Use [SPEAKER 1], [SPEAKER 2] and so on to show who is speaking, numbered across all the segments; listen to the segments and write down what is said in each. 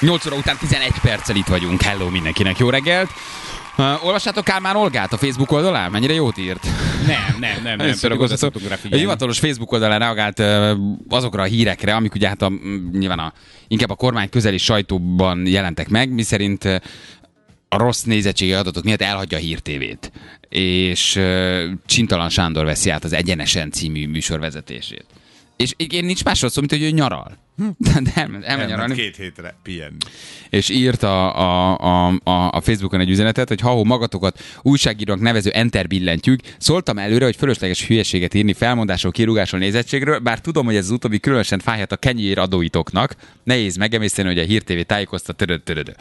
[SPEAKER 1] 8 óra után 11 perccel itt vagyunk. Hello mindenkinek, jó reggelt! Uh, olvassátok Kálmán Olgát a Facebook oldalán? Mennyire jót írt?
[SPEAKER 2] Nem, nem, nem, nem. Pedig oda
[SPEAKER 1] a,
[SPEAKER 2] szoktunk rá
[SPEAKER 1] a hivatalos Facebook oldalán reagált uh, azokra a hírekre, amik ugye hát a, nyilván a, inkább a kormány közeli sajtóban jelentek meg, miszerint uh, a rossz nézettségi adatok miatt elhagyja a hírtévét. És uh, Csintalan Sándor veszi át az Egyenesen című műsorvezetését. És én nincs másról szó, mint hogy ő nyaral. De elmegy, elmegy nyaralni.
[SPEAKER 3] két hétre pihenni.
[SPEAKER 1] és írt a, a, a, a, a Facebookon egy üzenetet, hogy ha magatokat újságírónak nevező enter billentyűk, szóltam előre, hogy fölösleges hülyeséget írni felmondásról, kirúgásról, nézettségről, bár tudom, hogy ez az utóbbi különösen fájhat a kenyér adóitoknak, nehéz megemészteni, hogy a Hír TV tájékoztat, töröd, töröd.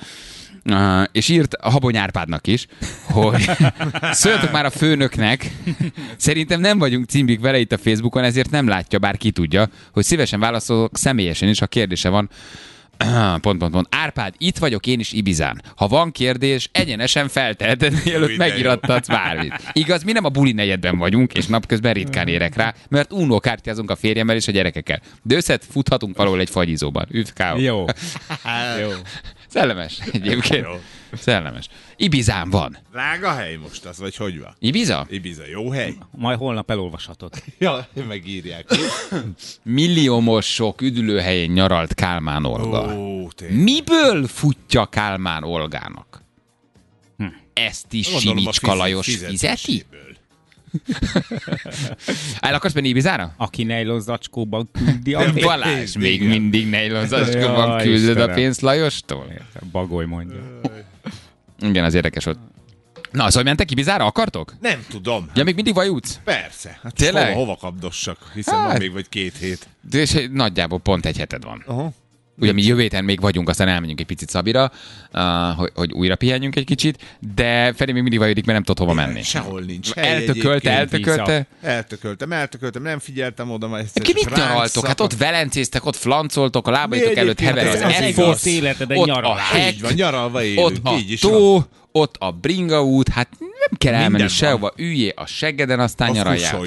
[SPEAKER 1] Uh, és írt a Habony Árpádnak is, hogy szóljatok már a főnöknek, szerintem nem vagyunk címbik vele itt a Facebookon, ezért nem látja, bár ki tudja, hogy szívesen válaszolok személyesen is, ha kérdése van, pont, pont, pont. Árpád, itt vagyok én is Ibizán. Ha van kérdés, egyenesen felteheted, mielőtt megirattatsz bármit. Igaz, mi nem a buli negyedben vagyunk, és napközben ritkán érek rá, mert unókártyázunk a férjemmel és a gyerekekkel. De összefuthatunk valahol egy fagyizóban. Üdv.
[SPEAKER 2] Jó. Jó.
[SPEAKER 1] Szellemes egyébként.
[SPEAKER 3] Jó.
[SPEAKER 1] Szellemes. Ibizán van.
[SPEAKER 3] Drága hely most az, vagy hogy van?
[SPEAKER 1] Ibiza?
[SPEAKER 3] Ibiza, jó hely?
[SPEAKER 2] Majd holnap elolvashatod.
[SPEAKER 3] Ja, megírják.
[SPEAKER 1] Milliómos üdülőhelyén nyaralt Kálmán Olga.
[SPEAKER 3] Ó, tényleg.
[SPEAKER 1] Miből futja Kálmán Olgának? Ezt is
[SPEAKER 3] Gondolom,
[SPEAKER 1] Simicska Lajos fizeti? El akarsz menni Ibizára?
[SPEAKER 2] Aki nejlon zacskóban küldi a pénzt.
[SPEAKER 1] Balázs, még
[SPEAKER 3] Igen.
[SPEAKER 1] mindig nejlonzacskóban
[SPEAKER 2] Jaj,
[SPEAKER 1] küldöd a pénzt Lajostól?
[SPEAKER 2] Bagoly mondja.
[SPEAKER 1] Igen, az érdekes volt. Na, szóval mentek Ibizára? Akartok?
[SPEAKER 3] Nem tudom.
[SPEAKER 1] Ja, még mindig vajutsz?
[SPEAKER 3] Persze. Hát
[SPEAKER 1] Tényleg?
[SPEAKER 3] Hova, hova kapdossak? Hiszen
[SPEAKER 1] Hát.
[SPEAKER 3] van még vagy két hét.
[SPEAKER 1] De És nagyjából pont egy heted van.
[SPEAKER 3] Aha.
[SPEAKER 1] Ugye mi jövő héten még vagyunk, aztán elmegyünk egy picit Szabira, uh, hogy, hogy újra pihenjünk egy kicsit, de Feri még mindig vajodik, mert nem tud hova menni.
[SPEAKER 3] Sehol nincs
[SPEAKER 1] Eltökölte, eltökölte.
[SPEAKER 3] Eltököltem, eltököltem, nem figyeltem oda, mert
[SPEAKER 1] Ki mit nyaraltok? Hát ott velencéztek, ott flancoltok, a lábaitok előtt hever az
[SPEAKER 3] az
[SPEAKER 2] egész életed egy nyaralás.
[SPEAKER 3] Így van, nyaralva élünk,
[SPEAKER 1] ott a
[SPEAKER 3] így is van.
[SPEAKER 1] Ott a bringa út, hát nem kell elmenni
[SPEAKER 3] Minden
[SPEAKER 1] sehova, üljé a seggeden, aztán
[SPEAKER 3] Azt
[SPEAKER 1] nyaraljál.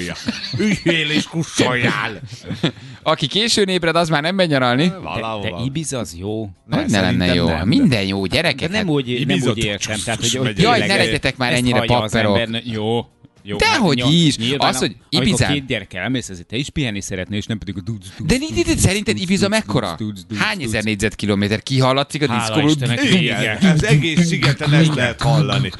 [SPEAKER 3] Üljél és kussoljál.
[SPEAKER 1] Aki későn ébred, az már nem megy nyaralni.
[SPEAKER 2] De
[SPEAKER 3] Valahol.
[SPEAKER 2] Ibiza az jó.
[SPEAKER 1] Hogy ne lenne jó?
[SPEAKER 3] nem, de-
[SPEAKER 1] Minden jó,
[SPEAKER 2] De
[SPEAKER 1] gyerekek.
[SPEAKER 2] nem
[SPEAKER 1] hát-
[SPEAKER 2] úgy, nem úgy értem. Tehát, hogy, hogy
[SPEAKER 1] Jaj, ne legyetek már ennyire papperok.
[SPEAKER 2] Jó. Jó,
[SPEAKER 1] Dehogy
[SPEAKER 2] hát,
[SPEAKER 1] is.
[SPEAKER 2] Nyilván,
[SPEAKER 1] Az, hogy
[SPEAKER 2] amikor
[SPEAKER 1] Ibizán-
[SPEAKER 2] két gyerekkel elmész, ezért te is pihenni szeretnél, és nem pedig a duc, duc,
[SPEAKER 1] De nincs itt szerinted
[SPEAKER 2] duc,
[SPEAKER 1] Ibiza
[SPEAKER 2] duc,
[SPEAKER 1] mekkora?
[SPEAKER 2] duc, duc, duc,
[SPEAKER 1] Hány
[SPEAKER 2] duc.
[SPEAKER 1] ezer négyzetkilométer kihallatszik a
[SPEAKER 2] Hála
[SPEAKER 1] diszkóból?
[SPEAKER 3] Igen, az egész szigeten ezt lehet hallani.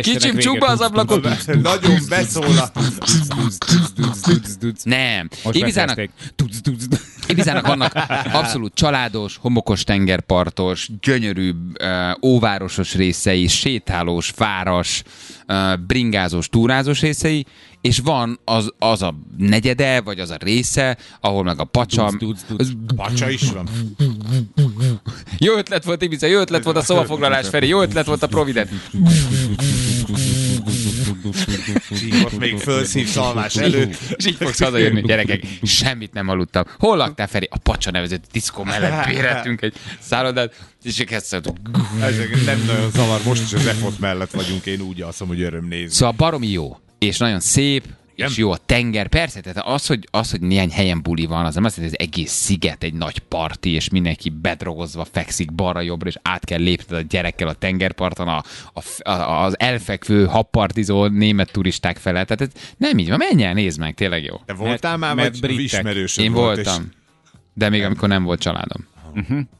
[SPEAKER 1] Kicsim, be az
[SPEAKER 2] duc,
[SPEAKER 1] ablakot.
[SPEAKER 2] duc,
[SPEAKER 3] Nagyon beszól a...
[SPEAKER 2] duc, duc, duc, duc.
[SPEAKER 1] Nem. Ibizának.
[SPEAKER 2] Duc, duc, duc.
[SPEAKER 1] Ibizának vannak abszolút családos, homokos tengerpartos, gyönyörű, uh, óvárosos részei, sétálós, uh, bringázós, túrázós részei, és van az, az a negyede, vagy az a része, ahol meg a pacsam...
[SPEAKER 2] Duc, duc, duc.
[SPEAKER 3] Pacsa is van.
[SPEAKER 1] Jó ötlet volt Ibiza, jó ötlet volt a szobafoglalás, Feri, jó ötlet volt a Provident.
[SPEAKER 3] Így Ott még fölszív szalmás elő.
[SPEAKER 1] És így fogsz hazajönni, gyerekek. Semmit nem aludtam. Hol laktál, Feri? A Pacsa nevezett diszkó mellett bérettünk egy szállodát, és kezdtünk.
[SPEAKER 3] Ezek nem nagyon zavar, most is az EFOT mellett vagyunk, én úgy alszom, hogy öröm nézni.
[SPEAKER 1] Szóval baromi jó, és nagyon szép, és jó a tenger. Persze, tehát az, hogy, az, hogy néhány helyen buli van, az nem azt jelenti, hogy az egész sziget egy nagy parti, és mindenki bedrogozva fekszik balra-jobbra, és át kell lépned a gyerekkel a tengerparton a, a, a, az elfekvő habpartizó német turisták felett. Tehát ez nem így van, menj el, nézd meg, tényleg jó.
[SPEAKER 3] Te voltál már,
[SPEAKER 2] mert
[SPEAKER 3] vagy ismerősöd
[SPEAKER 1] Én
[SPEAKER 3] volt,
[SPEAKER 1] voltam, de még amikor nem volt családom.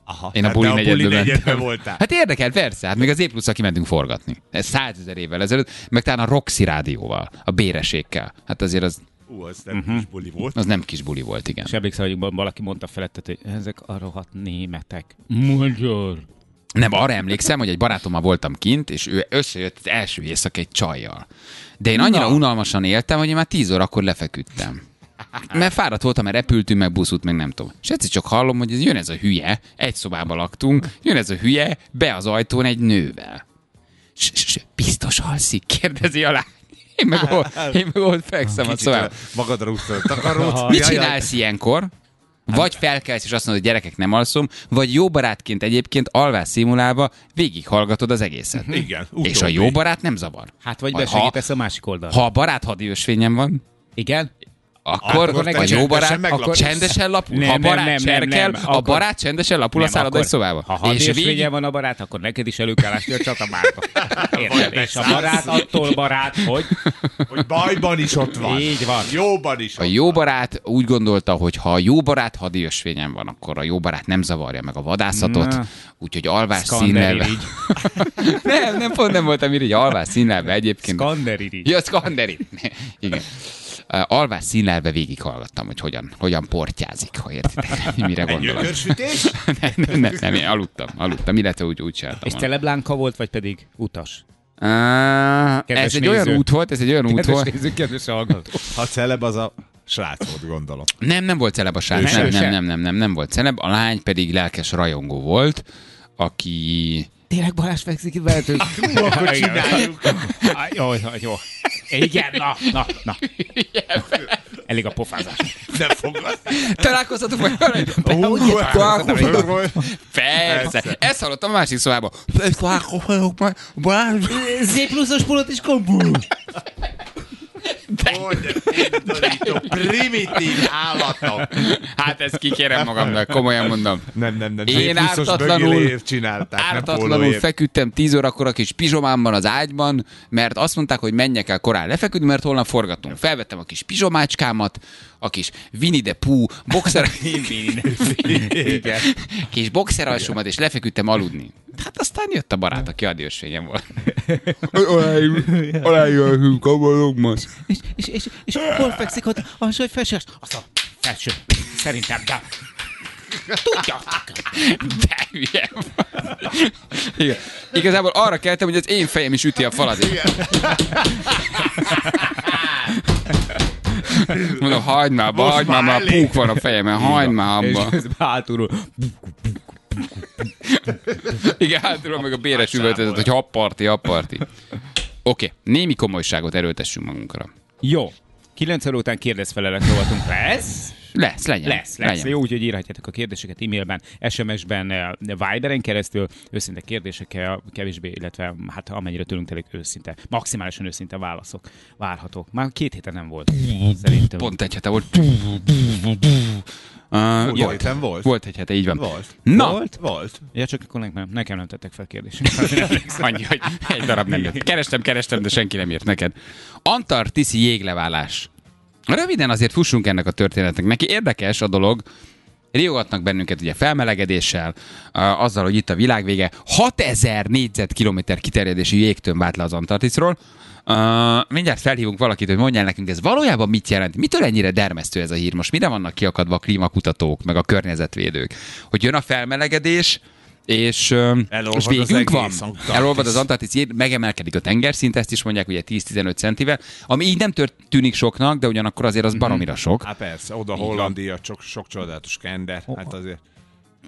[SPEAKER 3] Aha,
[SPEAKER 1] Én a
[SPEAKER 3] hát
[SPEAKER 1] buli
[SPEAKER 3] te a
[SPEAKER 1] negyedbe
[SPEAKER 3] buli
[SPEAKER 1] mentem.
[SPEAKER 3] voltál.
[SPEAKER 1] Hát érdekel, persze, hát még az E plusz, kimentünk forgatni. Ez százezer évvel ezelőtt, meg talán a Roxy rádióval, a béresékkel. Hát azért az,
[SPEAKER 3] Ú, az nem kis buli volt.
[SPEAKER 1] az nem kis buli volt, igen.
[SPEAKER 2] És emlékszel, hogy valaki mondta felettet, hogy ezek a rohadt németek. Magyar.
[SPEAKER 1] Nem, arra emlékszem, hogy egy barátommal voltam kint, és ő összejött az első éjszaka egy csajjal. De én annyira
[SPEAKER 2] Na.
[SPEAKER 1] unalmasan éltem, hogy én már tíz órakor lefeküdtem. Mert fáradt voltam, mert repültünk, meg buszút, meg nem tudom. És egyszer csak hallom, hogy jön ez a hülye, egy szobában laktunk, jön ez a hülye, be az ajtón egy nővel. Biztos alszik? Kérdezi a lány. Én meg ott, én meg ott fekszem a szobában.
[SPEAKER 3] magadra úsztad a takarót.
[SPEAKER 1] Mit csinálsz ilyenkor? Vagy felkelsz és azt mondod, hogy gyerekek nem alszom, vagy jó barátként egyébként alvás szimulálva végighallgatod az egészet.
[SPEAKER 3] Igen,
[SPEAKER 1] És a
[SPEAKER 3] utóbbi.
[SPEAKER 1] jó barát nem zavar.
[SPEAKER 2] Hát vagy besegítesz a másik oldalra.
[SPEAKER 1] Ha a barát hadi ösvényen van,
[SPEAKER 2] Igen?
[SPEAKER 1] Akkor,
[SPEAKER 3] Akkor
[SPEAKER 1] a jó barát
[SPEAKER 3] csendesen
[SPEAKER 1] akkor csendesen lapul.
[SPEAKER 2] Nem,
[SPEAKER 1] ha
[SPEAKER 2] nem,
[SPEAKER 1] barát
[SPEAKER 2] nem, nem,
[SPEAKER 1] cserkel,
[SPEAKER 2] nem.
[SPEAKER 1] a
[SPEAKER 2] Akkor-
[SPEAKER 1] barát csendesen lapul a
[SPEAKER 2] Nem,
[SPEAKER 1] szállodai
[SPEAKER 2] akkor-
[SPEAKER 1] szobába.
[SPEAKER 2] Ha hadérsvénye
[SPEAKER 1] végig
[SPEAKER 2] van a barát, akkor neked is elő kell ásni a csatabárba. Érted? És a barát attól barát, hogy
[SPEAKER 3] Hogy bajban is ott van.
[SPEAKER 2] Így van.
[SPEAKER 3] Jóban is
[SPEAKER 1] A jó barát úgy gondolta, hogy ha a jó barát hadi ösvényen van, akkor a jó barát nem zavarja meg a vadászatot, úgyhogy alvás színlelve. nem, nem pont nem voltam irigy, alvás színlelve egyébként.
[SPEAKER 2] Skanderi.
[SPEAKER 1] Ja, Skanderi. Igen. Alvás színlelve végighallgattam, hogy hogyan, hogyan portyázik, ha értitek, hogy mire
[SPEAKER 3] Egy
[SPEAKER 1] gondolok.
[SPEAKER 3] gyökörsütés?
[SPEAKER 1] nem, nem, nem, nem, én aludtam, aludtam, illetve úgy, úgy csináltam.
[SPEAKER 2] És celeblánka volt, vagy pedig utas?
[SPEAKER 1] Uh, ez egy olyan
[SPEAKER 2] néző.
[SPEAKER 1] út volt, ez egy olyan út
[SPEAKER 2] Kedves
[SPEAKER 1] volt.
[SPEAKER 2] nézők, kedves hallgató.
[SPEAKER 3] Ha celeb, az a srác volt, gondolom.
[SPEAKER 1] Nem, nem volt celeb a srác, nem, nem, nem, nem, nem, nem volt celeb. A lány pedig lelkes rajongó volt, aki...
[SPEAKER 2] Tényleg Balázs fekszik itt vezetünk?
[SPEAKER 3] akkor csináljuk.
[SPEAKER 2] Jó, jó, jó. Igen, na, na, na. Elég a pofázás.
[SPEAKER 3] Nem fogad.
[SPEAKER 1] Találkoztatok majd vele? Persze. Ezt hallottam a másik szobában.
[SPEAKER 2] Z pluszos polot és kombú.
[SPEAKER 3] Hogy undorító, primitív állatok.
[SPEAKER 1] Hát ezt kikérem magamnak, komolyan mondom.
[SPEAKER 3] Nem, nem, nem.
[SPEAKER 1] Én ártatlanul-
[SPEAKER 3] csinálták,
[SPEAKER 1] Ártatlanul feküdtem 10 órakor a kis pizsomámban az ágyban, mert azt mondták, hogy menjek el korán lefeküdni, mert holnap forgatunk. Felvettem a kis pizsomácskámat, a kis Winnie the Pooh boxer... Kis boxer alsómat, és lefeküdtem aludni. Hát aztán jött a barát, aki adiósfényem volt. Alájövünk a balogmasz.
[SPEAKER 2] És, és, és, és hol fekszik ott a hogy felső? Az a felső. Szerintem, de... Tudja.
[SPEAKER 1] De hülye. Igen. Igazából arra keltem, hogy az én fejem is üti a falat. Mondom, hagyd már hagyd már,
[SPEAKER 3] már
[SPEAKER 1] púk van a fejemen, hagyd már
[SPEAKER 2] És
[SPEAKER 1] abba.
[SPEAKER 2] közben hátulról.
[SPEAKER 1] Igen, hátulról meg a béres üvöltözött, hogy happarti, happarti. Oké, némi komolyságot erőltessünk magunkra.
[SPEAKER 2] Jó. 9 óra után kérdezfelelet rovatunk lesz.
[SPEAKER 1] Lesz, legyen.
[SPEAKER 2] Lesz, lesz.
[SPEAKER 1] legyen.
[SPEAKER 2] Jó, úgyhogy írhatjátok a kérdéseket e-mailben, SMS-ben, eh, Viberen keresztül, őszinte kérdésekkel, kevésbé, illetve hát amennyire tőlünk telik őszinte, maximálisan őszinte válaszok várhatók. Már két héten nem volt, szerintem.
[SPEAKER 1] Pont egy hete volt. Uh, volt.
[SPEAKER 3] héten volt?
[SPEAKER 1] Volt egy hete, így van.
[SPEAKER 3] Volt.
[SPEAKER 1] Na,
[SPEAKER 2] Volt?
[SPEAKER 3] Volt.
[SPEAKER 2] Ja, csak akkor nekem, nekem nem tettek fel kérdéseket.
[SPEAKER 1] Annyi, hogy egy darab nem jött. Kerestem, kerestem, de senki nem írt neked. Antarktiszi jégleválás. Röviden azért fussunk ennek a történetnek. Neki érdekes a dolog, riogatnak bennünket ugye felmelegedéssel, azzal, hogy itt a világ vége. 6000 négyzetkilométer kiterjedésű jégtömb vált le az Antarktiszról. Uh, mindjárt felhívunk valakit, hogy mondjál nekünk, ez valójában mit jelent? Mitől ennyire dermesztő ez a hír? Most mire vannak kiakadva a klímakutatók, meg a környezetvédők? Hogy jön a felmelegedés, és,
[SPEAKER 3] Elolvad
[SPEAKER 1] és
[SPEAKER 3] az
[SPEAKER 1] végünk van.
[SPEAKER 3] Antarktisz.
[SPEAKER 1] Elolvad az Antarktisz, megemelkedik a tengerszint, ezt is mondják ugye 10-15 centivel, ami így nem tört, tűnik soknak, de ugyanakkor azért az baromira sok.
[SPEAKER 3] Hát persze, oda
[SPEAKER 1] van.
[SPEAKER 3] Hollandia, sok, sok csodálatos kender. Hát azért.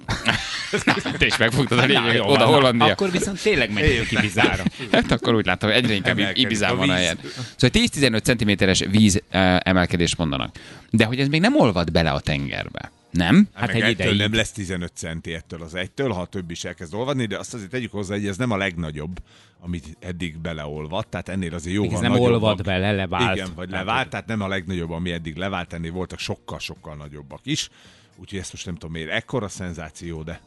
[SPEAKER 1] Te is megfogtad a lényeget,
[SPEAKER 2] Jó,
[SPEAKER 1] oda. Hollandia.
[SPEAKER 2] Akkor viszont tényleg megyünk ki bizára.
[SPEAKER 1] Hát akkor úgy látom, egyre inkább Ibizán van a helyen. Szóval 10-15 centiméteres víz eh, emelkedést mondanak. De hogy ez még nem olvad bele a tengerbe. Nem?
[SPEAKER 3] Hát
[SPEAKER 2] Hát
[SPEAKER 3] meg
[SPEAKER 2] egy
[SPEAKER 3] ettől
[SPEAKER 2] ideig.
[SPEAKER 3] nem lesz 15 centi ettől az egytől, ha a többi is elkezd olvadni, de azt azért tegyük hozzá, hogy ez nem a legnagyobb, amit eddig beleolvadt, tehát ennél azért jóval
[SPEAKER 2] Ez nem olvad bele, levált.
[SPEAKER 3] Igen, vagy levált, tehát nem a legnagyobb, ami eddig levált, ennél voltak sokkal-sokkal nagyobbak is. Úgyhogy ezt most nem tudom miért ekkora szenzáció, de.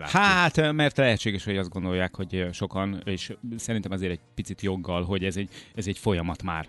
[SPEAKER 2] Hát, mert lehetséges, hogy azt gondolják, hogy sokan, és szerintem azért egy picit joggal, hogy ez egy, ez egy folyamat már.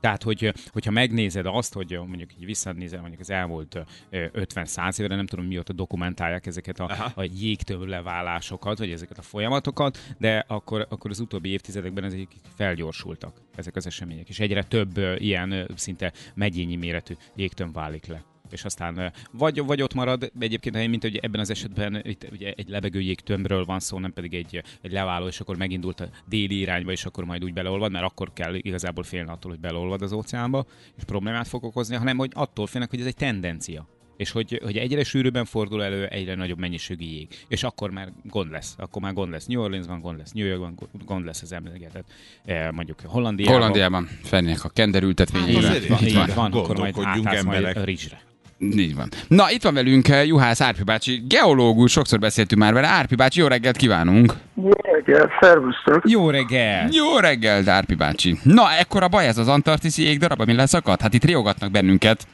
[SPEAKER 2] Tehát, hogy, hogyha megnézed azt, hogy mondjuk így visszanézel mondjuk az elmúlt ö, 50-100 évre, nem tudom mióta dokumentálják ezeket a,
[SPEAKER 3] Aha.
[SPEAKER 2] a jégtömb leválásokat, vagy ezeket a folyamatokat, de akkor, akkor az utóbbi évtizedekben ezek felgyorsultak, ezek az események, és egyre több ilyen szinte megyényi méretű jégtömb válik le és aztán vagy, vagy ott marad, egyébként, mint hogy ebben az esetben itt ugye egy lebegő jégtömbről van szó, nem pedig egy, egy leváló, és akkor megindult a déli irányba, és akkor majd úgy beleolvad, mert akkor kell igazából félni attól, hogy beleolvad az óceánba, és problémát fog okozni, hanem hogy attól félnek, hogy ez egy tendencia és hogy, hogy egyre sűrűbben fordul elő egyre nagyobb mennyiségű jég. És akkor már gond lesz. Akkor már gond lesz. New Orleansban gond lesz, New Yorkban gond lesz az emlegetett. Eh, mondjuk Hollandiában.
[SPEAKER 1] Hollandiában fennék a kenderültetvényére.
[SPEAKER 3] Hát
[SPEAKER 2] Van,
[SPEAKER 1] Így van.
[SPEAKER 2] van, akkor majd majd
[SPEAKER 3] emberek.
[SPEAKER 2] a rizsre.
[SPEAKER 1] Így van. Na, itt van velünk eh, Juhász Árpi bácsi, geológus, sokszor beszéltünk már vele. Árpi bácsi, jó reggelt kívánunk!
[SPEAKER 4] Jó reggelt, szervusztok!
[SPEAKER 2] Jó reggel!
[SPEAKER 1] Jó reggel, Dárpi bácsi. Na, ekkora baj ez az antarktiszi jégdarab, ami leszakadt? Hát itt riogatnak bennünket.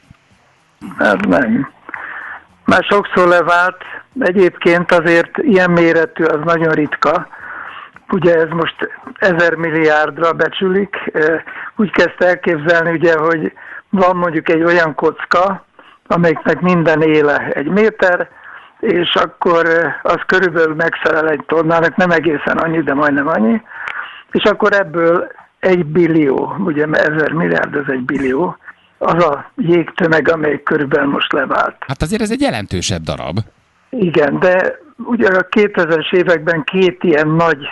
[SPEAKER 4] Hát nem. Már sokszor levált, egyébként azért ilyen méretű az nagyon ritka. Ugye ez most ezer milliárdra becsülik. Eh, Úgy kezdte elképzelni, ugye, hogy van mondjuk egy olyan kocka, amelyiknek minden éle egy méter, és akkor az körülbelül megfelel egy tonnának, nem egészen annyi, de majdnem annyi, és akkor ebből egy billió, ugye ezer milliárd, ez egy billió, az a jégtömeg, amely körülbelül most levált.
[SPEAKER 1] Hát azért ez egy jelentősebb darab.
[SPEAKER 4] Igen, de ugye a 2000-es években két ilyen nagy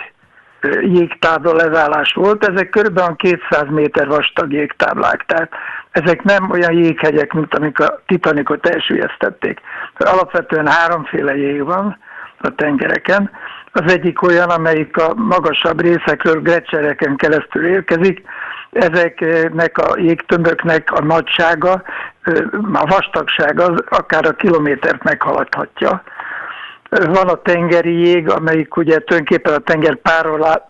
[SPEAKER 4] jégtábla leválás volt, ezek körülbelül 200 méter vastag jégtáblák, tehát ezek nem olyan jéghegyek, mint amik a Titanicot elsüllyesztették. Alapvetően háromféle jég van a tengereken. Az egyik olyan, amelyik a magasabb részekről, grecsereken keresztül érkezik, ezeknek a jégtömböknek a nagysága, a vastagsága az akár a kilométert meghaladhatja. Van a tengeri jég, amelyik ugye tulajdonképpen a tenger párolá,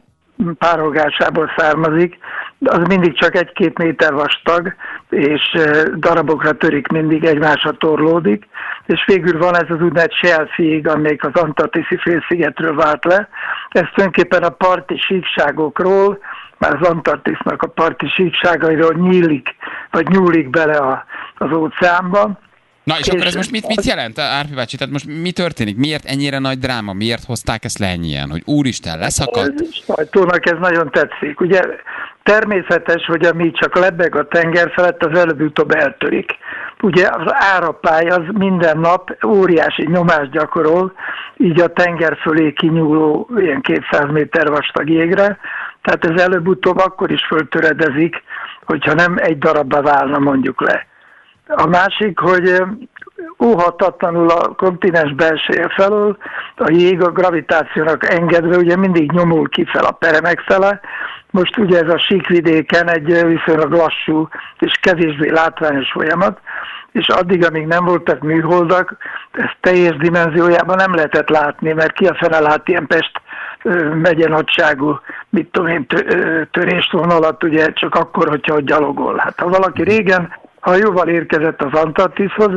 [SPEAKER 4] párolgásából származik, az mindig csak egy-két méter vastag, és darabokra törik mindig, egymásra torlódik. És végül van ez az úgynevezett shelf jég, amelyik az Antarktiszi félszigetről vált le. Ez tulajdonképpen a parti síkságokról, már az Antarktisznak a parti síkságairól nyílik, vagy nyúlik bele a, az óceánba.
[SPEAKER 1] Na és
[SPEAKER 4] És-
[SPEAKER 1] akkor ez most mit, mit jelent, Árpi bácsi? Tehát most mi történik? Miért ennyire nagy dráma? Miért hozták ezt le ennyien? Hogy úristen, leszakadt?
[SPEAKER 4] sajtónak ez nagyon tetszik. Ugye természetes, hogy ami csak lebeg a tenger felett, az előbb-utóbb eltörik. Ugye az árapály az minden nap óriási nyomást gyakorol, így a tenger fölé kinyúló ilyen 200 méter vastag jégre, tehát ez előbb-utóbb akkor is föltöredezik, hogyha nem egy darabba válna mondjuk le. A másik, hogy ö, óhatatlanul a kontinens belseje felől a jég a gravitációnak engedve ugye mindig nyomul kifel a peremek fele. Most ugye ez a síkvidéken egy viszonylag lassú és kevésbé látványos folyamat, és addig, amíg nem voltak műholdak, ezt teljes dimenziójában nem lehetett látni, mert ki a fene lát ilyen Pest megye nagyságú, mit tudom én, törésvonalat, ugye csak akkor, hogyha ott gyalogol. Hát ha valaki régen hajóval érkezett az Antarktiszhoz,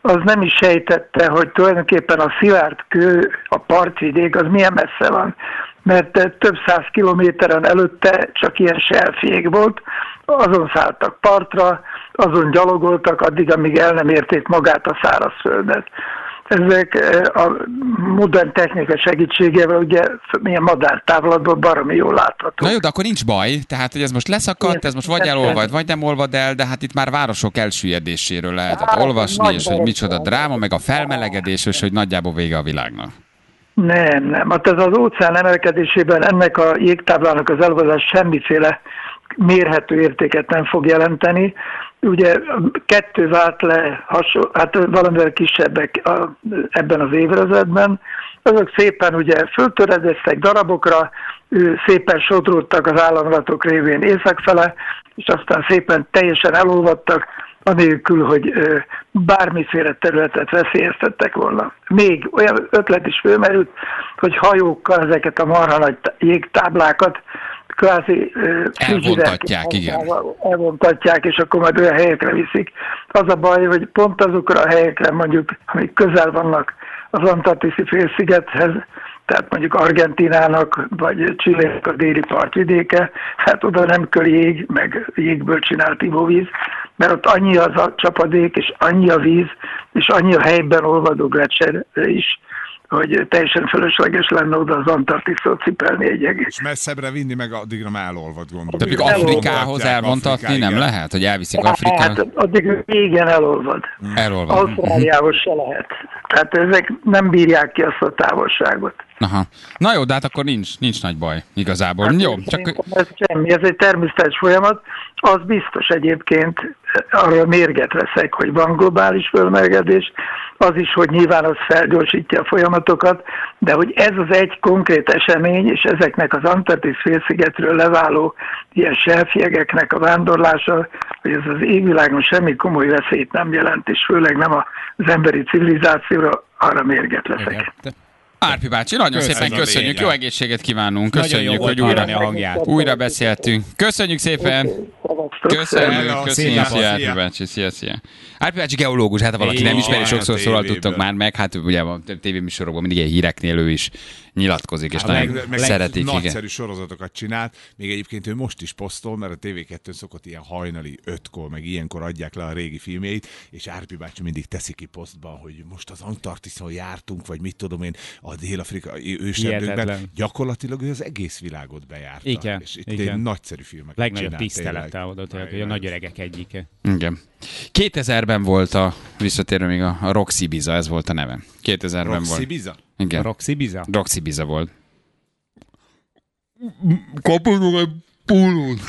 [SPEAKER 4] az nem is sejtette, hogy tulajdonképpen a szilárd kő, a partvidék, az milyen messze van. Mert több száz kilométeren előtte csak ilyen selfjég volt, azon szálltak partra, azon gyalogoltak, addig, amíg el nem érték magát a szárazföldet. Ezek eh, a modern technika segítségével ugye milyen madártávlatból baromi jól látható.
[SPEAKER 1] Na jó, de akkor nincs baj. Tehát, hogy ez most leszakadt, ez most vagy elolvad, vagy nem olvad el, de hát itt már városok elsüllyedéséről lehetett
[SPEAKER 4] Hát,
[SPEAKER 1] olvasni, és hogy micsoda dráma, meg a felmelegedés, és hogy nagyjából vége a világnak.
[SPEAKER 4] Nem, nem. Hát ez az óceán emelkedésében ennek a jégtáblának az elvazás semmiféle mérhető értéket nem fog jelenteni. Ugye kettő vált le, hát valamivel kisebbek ebben az évrezedben. Azok szépen ugye föltöredeztek darabokra, szépen sodródtak az államlatok révén északfele, és aztán szépen teljesen elolvadtak, anélkül, hogy bármiféle területet veszélyeztettek volna. Még olyan ötlet is fölmerült, hogy hajókkal ezeket a marha nagy tá- jégtáblákat kvázi
[SPEAKER 1] Elvontatják, igen.
[SPEAKER 4] elvontatják, és akkor majd olyan helyekre viszik. Az a baj, hogy pont azokra a helyekre, mondjuk, amik közel vannak az Antarktiszi félszigethez, tehát mondjuk Argentinának, vagy Csillének a déli partvidéke, hát oda nem kell jég, meg jégből csinált ivóvíz, mert ott annyi az a csapadék, és annyi a víz, és annyi a helyben olvadó gletser is, hogy teljesen fölösleges lenne oda az Antarktiszot cipelni egy egész.
[SPEAKER 3] És messzebbre vinni, meg addigra már elolvad gondolom.
[SPEAKER 1] De még. Afrikához elvontatni nem lehet, hogy elviszik
[SPEAKER 4] Hát
[SPEAKER 1] Afrikához?
[SPEAKER 4] addig igen elolvad.
[SPEAKER 1] Elolvad.
[SPEAKER 4] Ausztráliához se lehet. Tehát ezek nem bírják ki azt a távolságot.
[SPEAKER 1] Aha. Na jó, de hát akkor nincs, nincs nagy baj igazából. Jó, csak
[SPEAKER 4] Ez semmi, ez egy természetes folyamat. Az biztos egyébként, arra mérget veszek, hogy van globális fölmelegedés, az is, hogy nyilván az felgyorsítja a folyamatokat, de hogy ez az egy konkrét esemény, és ezeknek az Antarktisz félszigetről leváló ilyen selfjegeknek a vándorlása, hogy ez az égvilágon semmi komoly veszélyt nem jelent, és főleg nem az emberi civilizációra, arra mérget veszek.
[SPEAKER 2] Igen.
[SPEAKER 1] Árpi bácsi, nagyon
[SPEAKER 2] Köszönöm.
[SPEAKER 1] szépen köszönjük, jó egészségét kívánunk, köszönjük, hogy újra,
[SPEAKER 2] a hangját.
[SPEAKER 1] újra beszéltünk. Köszönjük szépen! Köszönjük, köszönjük,
[SPEAKER 3] szia,
[SPEAKER 1] Árpi bácsi, szia, szia. Árpi bácsi geológus, hát ha valaki nem ismeri, sokszor szólaltottak
[SPEAKER 3] tévéből.
[SPEAKER 1] már meg, hát ugye a tévéműsorokban mindig ilyen híreknél ő is nyilatkozik, és
[SPEAKER 3] Hát meg,
[SPEAKER 1] nagyon
[SPEAKER 3] meg
[SPEAKER 1] szeretik, igen.
[SPEAKER 3] nagyszerű sorozatokat csinált, még egyébként ő most is posztol, mert a TV2 szokott ilyen hajnali ötkor, meg ilyenkor adják le a régi filmjeit, és Árpi bácsi mindig teszi ki posztban, hogy most az Antarktiszon jártunk, vagy mit tudom én, a dél-afrikai őserdőkben. Gyakorlatilag ő az egész világot bejárta.
[SPEAKER 2] Igen,
[SPEAKER 3] és itt
[SPEAKER 2] igen.
[SPEAKER 3] nagyszerű filmeket
[SPEAKER 2] Legnagyobb tisztelettel oda hogy a
[SPEAKER 3] Igen.
[SPEAKER 2] nagy öregek egyike.
[SPEAKER 1] Igen. 2000-ben volt a, visszatérve még a, a Roxy Biza, ez volt a neve. 2000-ben
[SPEAKER 3] Roxy
[SPEAKER 1] volt.
[SPEAKER 3] Biza?
[SPEAKER 1] Igen.
[SPEAKER 2] Roxy Biza?
[SPEAKER 1] Roxy Biza volt. Kapunk egy pulót.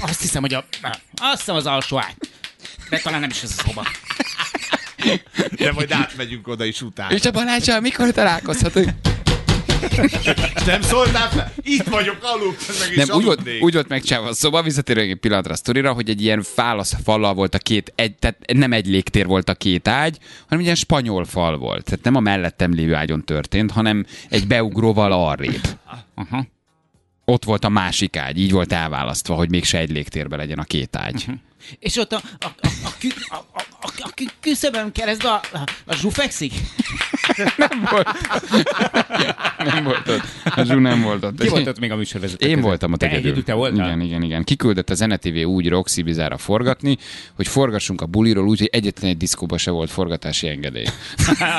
[SPEAKER 2] Azt hiszem, hogy a... Azt hiszem az alsó ágy. De talán nem is ez a szoba.
[SPEAKER 3] De majd átmegyünk oda is utána.
[SPEAKER 1] És a Balázsal mikor találkozhatunk?
[SPEAKER 3] Nem szóltál fel? Itt vagyok, alul, meg is
[SPEAKER 1] Nem, úgy volt, úgy volt megcsinálva a szoba, visszatérünk egy pillanatra a sztorira, hogy egy ilyen fálasz fallal volt a két, egy, tehát nem egy légtér volt a két ágy, hanem egy ilyen spanyol fal volt. Tehát nem a mellettem lévő ágyon történt, hanem egy beugróval arrébb. Aha. Ott volt a másik ágy, így volt elválasztva, hogy mégse egy légtérbe legyen a két ágy.
[SPEAKER 2] És ott a, a, a, a, kü- a, a, a, a kü- küszöbön keresztbe a, a, a zsufexig?
[SPEAKER 1] Nem volt ott. A Zsú nem volt ott.
[SPEAKER 2] Ki volt ott még a műsorvezető?
[SPEAKER 1] Én
[SPEAKER 2] között?
[SPEAKER 1] voltam ott
[SPEAKER 2] Te
[SPEAKER 1] egyedül.
[SPEAKER 2] egyedül te voltál?
[SPEAKER 1] Igen, igen, igen. Kiküldött a ZeneTV úgy Roxy Bizára forgatni, hogy forgassunk a buliról úgy, hogy egyetlen egy diszkóba se volt forgatási engedély.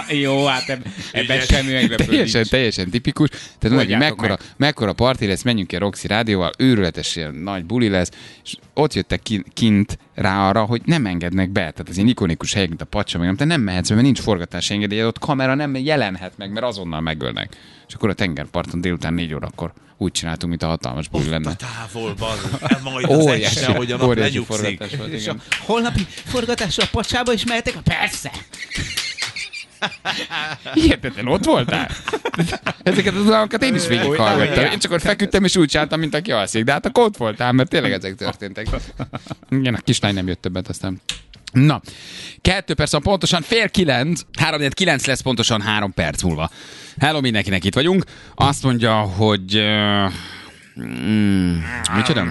[SPEAKER 2] Jó, hát eb- ebben semmi meglepő
[SPEAKER 1] teljesen, teljesen tipikus. Tehát mondjuk, hogy
[SPEAKER 2] Oldjátok
[SPEAKER 1] mekkora, mekkora parti lesz, menjünk ki a Roxy rádióval, őrületes ilyen nagy buli lesz, és ott jöttek ki- kint rá arra, hogy nem engednek be. Tehát az ilyen ikonikus helyek, mint a pacsa, meg nem, te nem mehetsz, mert nincs forgatási engedély, ott kamera nem jelenhet meg, mert azonnal megölnek. És akkor a tengerparton délután négy órakor úgy csináltunk, mint a hatalmas buli lenne.
[SPEAKER 3] a távolban, majd az
[SPEAKER 1] Óriási,
[SPEAKER 3] este, hogy a nap lenyugszik.
[SPEAKER 1] forgatás volt,
[SPEAKER 2] És a holnapi forgatásra a pacsába is mehetek? Persze!
[SPEAKER 1] Hihetetlen, ott voltál? Ezeket az dolgokat én is végighallgattam. Én csak ott feküdtem és úgy csináltam, mint aki alszik. De hát akkor ott voltál, mert tényleg ezek történtek. Igen, a kislány nem jött többet aztán. Na, kettő perc van pontosan, fél kilenc, három kilenc lesz pontosan három perc múlva. Hello, mindenkinek itt vagyunk. Azt mondja, hogy... Uh, mm, micsoda?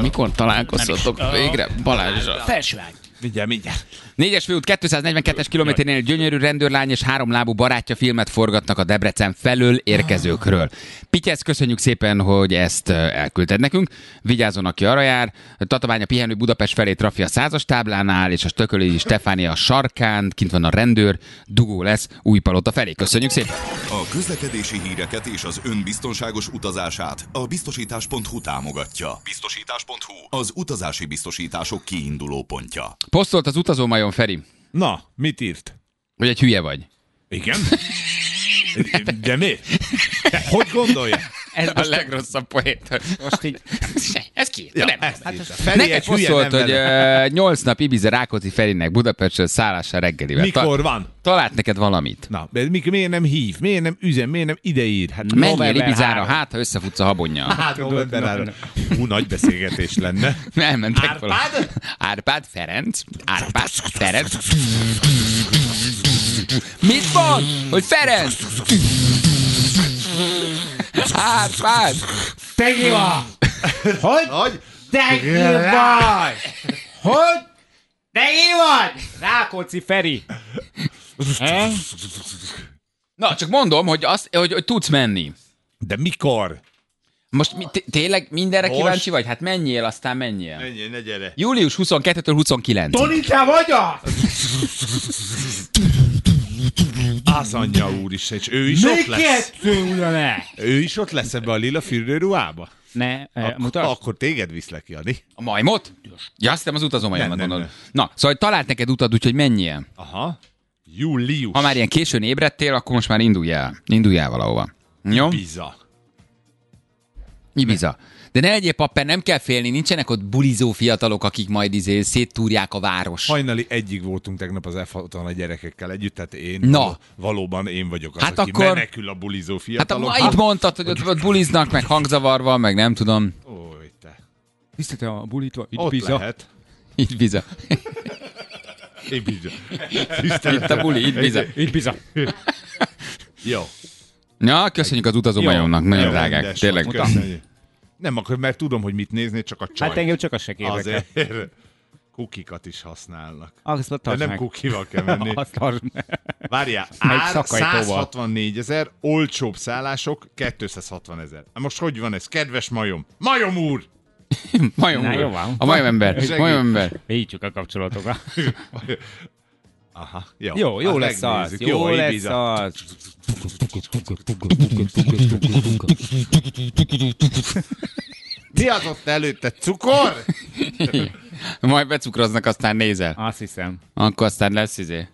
[SPEAKER 1] Mikor találkoztatok végre Balázsra?
[SPEAKER 2] Felső ágy.
[SPEAKER 3] Mindjárt, mindjárt.
[SPEAKER 1] Négyes főút 242-es kilométernél gyönyörű rendőrlány és három lábú barátja filmet forgatnak a Debrecen felől érkezőkről. Pityesz, köszönjük szépen, hogy ezt elküldted nekünk. Vigyázzon, aki arra jár. Tatabánya pihenő Budapest felé trafi a százas táblánál, és a Stököli Stefánia a sarkán, kint van a rendőr, dugó lesz Újpalota felé. Köszönjük szépen!
[SPEAKER 5] A közlekedési híreket és az ön biztonságos utazását a biztosítás.hu támogatja. Biztosítás.hu az utazási biztosítások kiinduló pontja.
[SPEAKER 1] Posztolt az utazó majon Feri,
[SPEAKER 3] Na, mit írt?
[SPEAKER 1] hogy egy hülye vagy.
[SPEAKER 3] Igen? De mi? Hogy gondolja?
[SPEAKER 2] Ez
[SPEAKER 1] A legrosszabb poét.
[SPEAKER 2] most így...
[SPEAKER 1] Ez ki?
[SPEAKER 3] Ja,
[SPEAKER 1] nem.
[SPEAKER 3] ezt
[SPEAKER 2] Hát
[SPEAKER 3] Feri
[SPEAKER 1] Neked
[SPEAKER 3] nem
[SPEAKER 1] hogy nyolc nap Ibiza Rákóczi Ferinek Budapestről szállással reggelivel.
[SPEAKER 3] Mikor van?
[SPEAKER 1] Talált neked valamit.
[SPEAKER 3] Na, de mi- miért nem hív? Miért nem üzen? Miért nem ideír? Hát
[SPEAKER 1] Menjél Ibizára, hát ha összefutsz a habonnyal.
[SPEAKER 3] Hát, november három. Hú, nagy beszélgetés lenne.
[SPEAKER 1] Elmentek
[SPEAKER 3] Árpád?
[SPEAKER 1] vala- Árpád Ferenc. Árpád Ferenc. Mit van? Hogy Ferenc? Árpád!
[SPEAKER 2] Te ki vagy? Hogy?
[SPEAKER 3] Hogy?
[SPEAKER 2] Te ki vagy? Hogy? Te ki vagy? Rákóczi Feri.
[SPEAKER 1] Na, csak mondom, hogy, azt, hogy, hogy tudsz menni.
[SPEAKER 3] De mikor?
[SPEAKER 1] Most mi, t- tényleg mindenre
[SPEAKER 3] Most?
[SPEAKER 1] kíváncsi vagy? Hát menjél, aztán menjél.
[SPEAKER 3] Menjél, ne gyere.
[SPEAKER 1] Július 22-től 29
[SPEAKER 2] Toni, te vagy az?
[SPEAKER 3] Az anyja úr is, és ő is ott lesz.
[SPEAKER 2] kettő ugyane?
[SPEAKER 3] Ő is ott lesz ebbe a lila fürdőruhába?
[SPEAKER 2] Ne, eh,
[SPEAKER 3] Ak-
[SPEAKER 2] mutasd.
[SPEAKER 3] Akkor téged viszlek, Jani.
[SPEAKER 1] A majmot? Ja, azt hiszem az utazó majmomat
[SPEAKER 3] Nem, nem,
[SPEAKER 1] gondolod. Na, szóval talált neked utad, úgyhogy menjél.
[SPEAKER 3] Aha. Július.
[SPEAKER 1] Ha már ilyen későn ébredtél, akkor most már indulj el. Indulj el valahova. Jó?
[SPEAKER 3] Biza.
[SPEAKER 1] Ibiza. De ne legyél papper, nem kell félni, nincsenek ott bulizó fiatalok, akik majd izé széttúrják a város.
[SPEAKER 3] Hajnali egyik voltunk tegnap az f a gyerekekkel együtt, tehát én
[SPEAKER 1] Na.
[SPEAKER 3] való- valóban én vagyok az,
[SPEAKER 1] Hát
[SPEAKER 3] aki
[SPEAKER 1] akkor-
[SPEAKER 3] menekül a bulizó
[SPEAKER 1] Hát a,
[SPEAKER 3] fiatalok.
[SPEAKER 1] itt mondtad, hogy ott, ott buliznak, meg hangzavarva, meg nem tudom.
[SPEAKER 3] Ój, te.
[SPEAKER 2] Hiszed a bulitva? Itt
[SPEAKER 3] Ott
[SPEAKER 2] biza.
[SPEAKER 3] lehet.
[SPEAKER 1] Így biza.
[SPEAKER 3] Ibiza.
[SPEAKER 1] Itt a buli, itt bizony.
[SPEAKER 2] Itt bizony.
[SPEAKER 3] Jó.
[SPEAKER 1] Ja, köszönjük az utazó majomnak, nagyon
[SPEAKER 3] Jó,
[SPEAKER 1] drágák. Tényleg.
[SPEAKER 3] köszönjük. Nem akar, mert tudom, hogy mit nézni, csak a csaj.
[SPEAKER 2] Hát engem csak a se.
[SPEAKER 3] Azért kukikat is használnak.
[SPEAKER 2] Azt
[SPEAKER 3] De nem
[SPEAKER 2] meg.
[SPEAKER 3] kukival kell menni.
[SPEAKER 2] Azt.
[SPEAKER 3] Várjál, ár
[SPEAKER 2] szakajtóval.
[SPEAKER 3] 164 ezer, olcsóbb szállások 260 ezer. Hát most hogy van ez? Kedves majom. Majom úr!
[SPEAKER 1] Majom
[SPEAKER 2] Na,
[SPEAKER 1] úr.
[SPEAKER 2] jó van.
[SPEAKER 1] A majom ember.
[SPEAKER 3] Segít.
[SPEAKER 1] Majom ember.
[SPEAKER 2] Védjük a kapcsolatokat.
[SPEAKER 3] Aha, jó.
[SPEAKER 2] Jó, jó
[SPEAKER 3] Hát
[SPEAKER 2] lesz az.
[SPEAKER 3] megnézzük.
[SPEAKER 2] Jó lesz az.
[SPEAKER 3] Mi az ott előtte? Cukor?
[SPEAKER 1] Majd becukroznak, aztán nézel.
[SPEAKER 2] Azt hiszem.
[SPEAKER 1] Akkor aztán lesz izé.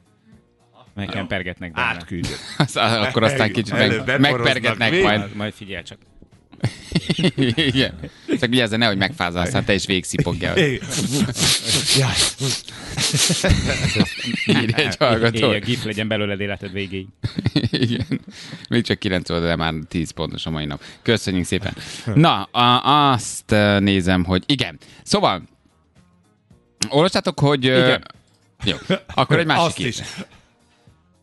[SPEAKER 2] Nekem pergetnek benne.
[SPEAKER 3] Átküldött.
[SPEAKER 1] Az- Akkor aztán kicsit meg, megpergetnek. Majd-
[SPEAKER 2] Majd figyelj csak.
[SPEAKER 1] Igen. Csak vigyázz, nehogy megfázzál, aztán te is végigszipogja.
[SPEAKER 3] Jaj.
[SPEAKER 1] Írja egy hallgató.
[SPEAKER 2] A gif legyen belőled életed végéig.
[SPEAKER 1] Igen. Még csak 9 óra, de már 10 pontos a mai nap. Köszönjük szépen. Na, a, azt nézem, hogy igen. Szóval, olvastátok, hogy...
[SPEAKER 2] Igen.
[SPEAKER 1] Jó, akkor egy másik
[SPEAKER 3] Azt is.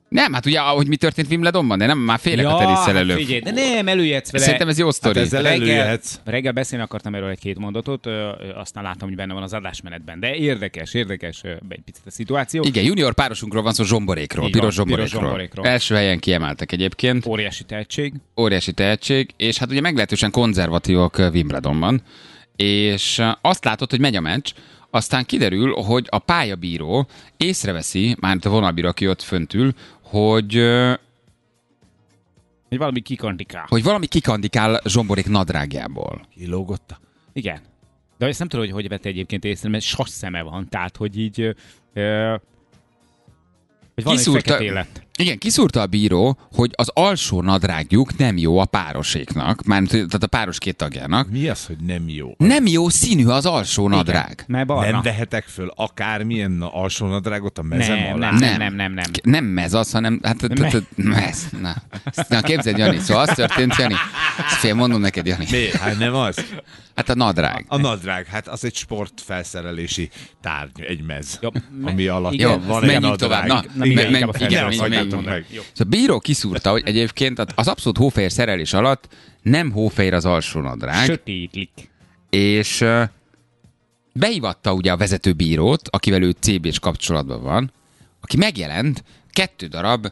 [SPEAKER 1] Nem, hát ugye, ahogy mi történt Wimbledonban, de nem, már félek a
[SPEAKER 2] hát
[SPEAKER 1] teniszel elő.
[SPEAKER 2] figyelj, de nem, előjöhetsz vele.
[SPEAKER 1] Szerintem ez jó sztori.
[SPEAKER 3] Hát ezzel
[SPEAKER 2] reggel,
[SPEAKER 3] előjöhetsz.
[SPEAKER 2] reggel beszélni akartam erről egy-két mondatot, ö, aztán láttam, hogy benne van az adásmenetben. De érdekes, érdekes ö, egy picit a szituáció.
[SPEAKER 1] Igen, junior párosunkról van szó, zsomborékról,
[SPEAKER 2] van,
[SPEAKER 1] piros
[SPEAKER 2] piros
[SPEAKER 1] zsomborékról.
[SPEAKER 2] zsomborékról.
[SPEAKER 1] Első helyen kiemeltek egyébként.
[SPEAKER 2] Óriási tehetség.
[SPEAKER 1] óriási tehetség, és hát ugye meglehetősen konzervatívak Wimbledonban, és azt látod, hogy megy a meccs, aztán kiderül, hogy a pályabíró észreveszi, már a vonalbíró, aki ott föntül, hogy,
[SPEAKER 2] Hogy valami kikandikál.
[SPEAKER 1] hogy valami kikandikál zsomborék nadrágjából.
[SPEAKER 3] Kilógotta.
[SPEAKER 2] Igen. De ezt nem tudom, hogy hogy vette egyébként észre, mert sas szeme van, tehát hogy így... Ö, hogy valami
[SPEAKER 1] Kiszúrta-
[SPEAKER 2] fekete lett.
[SPEAKER 1] Igen, kiszúrta a bíró, hogy az alsó nadrágjuk nem jó a pároséknak, mármint tehát a páros két tagjának.
[SPEAKER 3] Mi az, hogy nem jó?
[SPEAKER 1] Nem jó színű az alsó nadrág.
[SPEAKER 2] Mert barna.
[SPEAKER 3] Nem vehetek föl akármilyen alsó nadrágot a mezem
[SPEAKER 2] nem,
[SPEAKER 3] alá?
[SPEAKER 2] nem, nem, nem, nem, nem.
[SPEAKER 1] Nem mez az, hanem hát, mez. Na. Na, képzeld, Jani, szóval az történt, Jani. Fél mondom neked, Jani.
[SPEAKER 3] Mi? Hát nem az.
[SPEAKER 1] Hát a nadrág.
[SPEAKER 3] A nadrág, hát az egy sportfelszerelési tárgy, egy mez,
[SPEAKER 2] me-
[SPEAKER 3] ami alatt
[SPEAKER 2] igen,
[SPEAKER 3] van, egy nadrág.
[SPEAKER 1] tovább. Na,
[SPEAKER 2] Na,
[SPEAKER 1] igen,
[SPEAKER 2] inkább a
[SPEAKER 1] igen, menj-
[SPEAKER 3] meg.
[SPEAKER 2] Jó.
[SPEAKER 1] Szóval a bíró kiszúrta, hogy egyébként az abszolút hófehér szerelés alatt nem hófehér az alsó nadrág,
[SPEAKER 2] Sötétlik.
[SPEAKER 1] és ö, beívatta ugye a vezető bírót, akivel ő CB-s kapcsolatban van, aki megjelent kettő darab,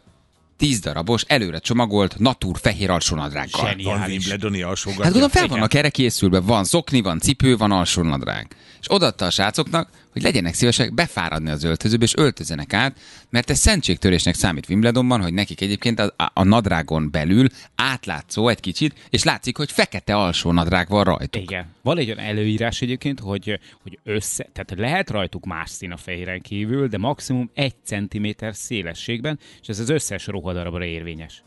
[SPEAKER 1] tíz darabos, előre csomagolt natúr fehér alsó nadrággal.
[SPEAKER 2] Zseni.
[SPEAKER 3] Van. Wimbledoni alsógatja.
[SPEAKER 1] Hát gondolom fel vannak erre készülve, van szokni, van cipő, van alsó nadrág. És odaadta a srácoknak, hogy legyenek szívesek befáradni az öltözőbe, és öltözenek át, mert ez szentségtörésnek számít Wimbledonban, hogy nekik egyébként a, a nadrágon belül átlátszó egy kicsit, és látszik, hogy fekete alsó nadrág van rajtuk.
[SPEAKER 2] Igen. Van egy olyan előírás egyébként, hogy, hogy össze, tehát lehet rajtuk más szín a fehéren kívül, de maximum egy centiméter szélességben, és ez az összes ruhadarabra érvényes.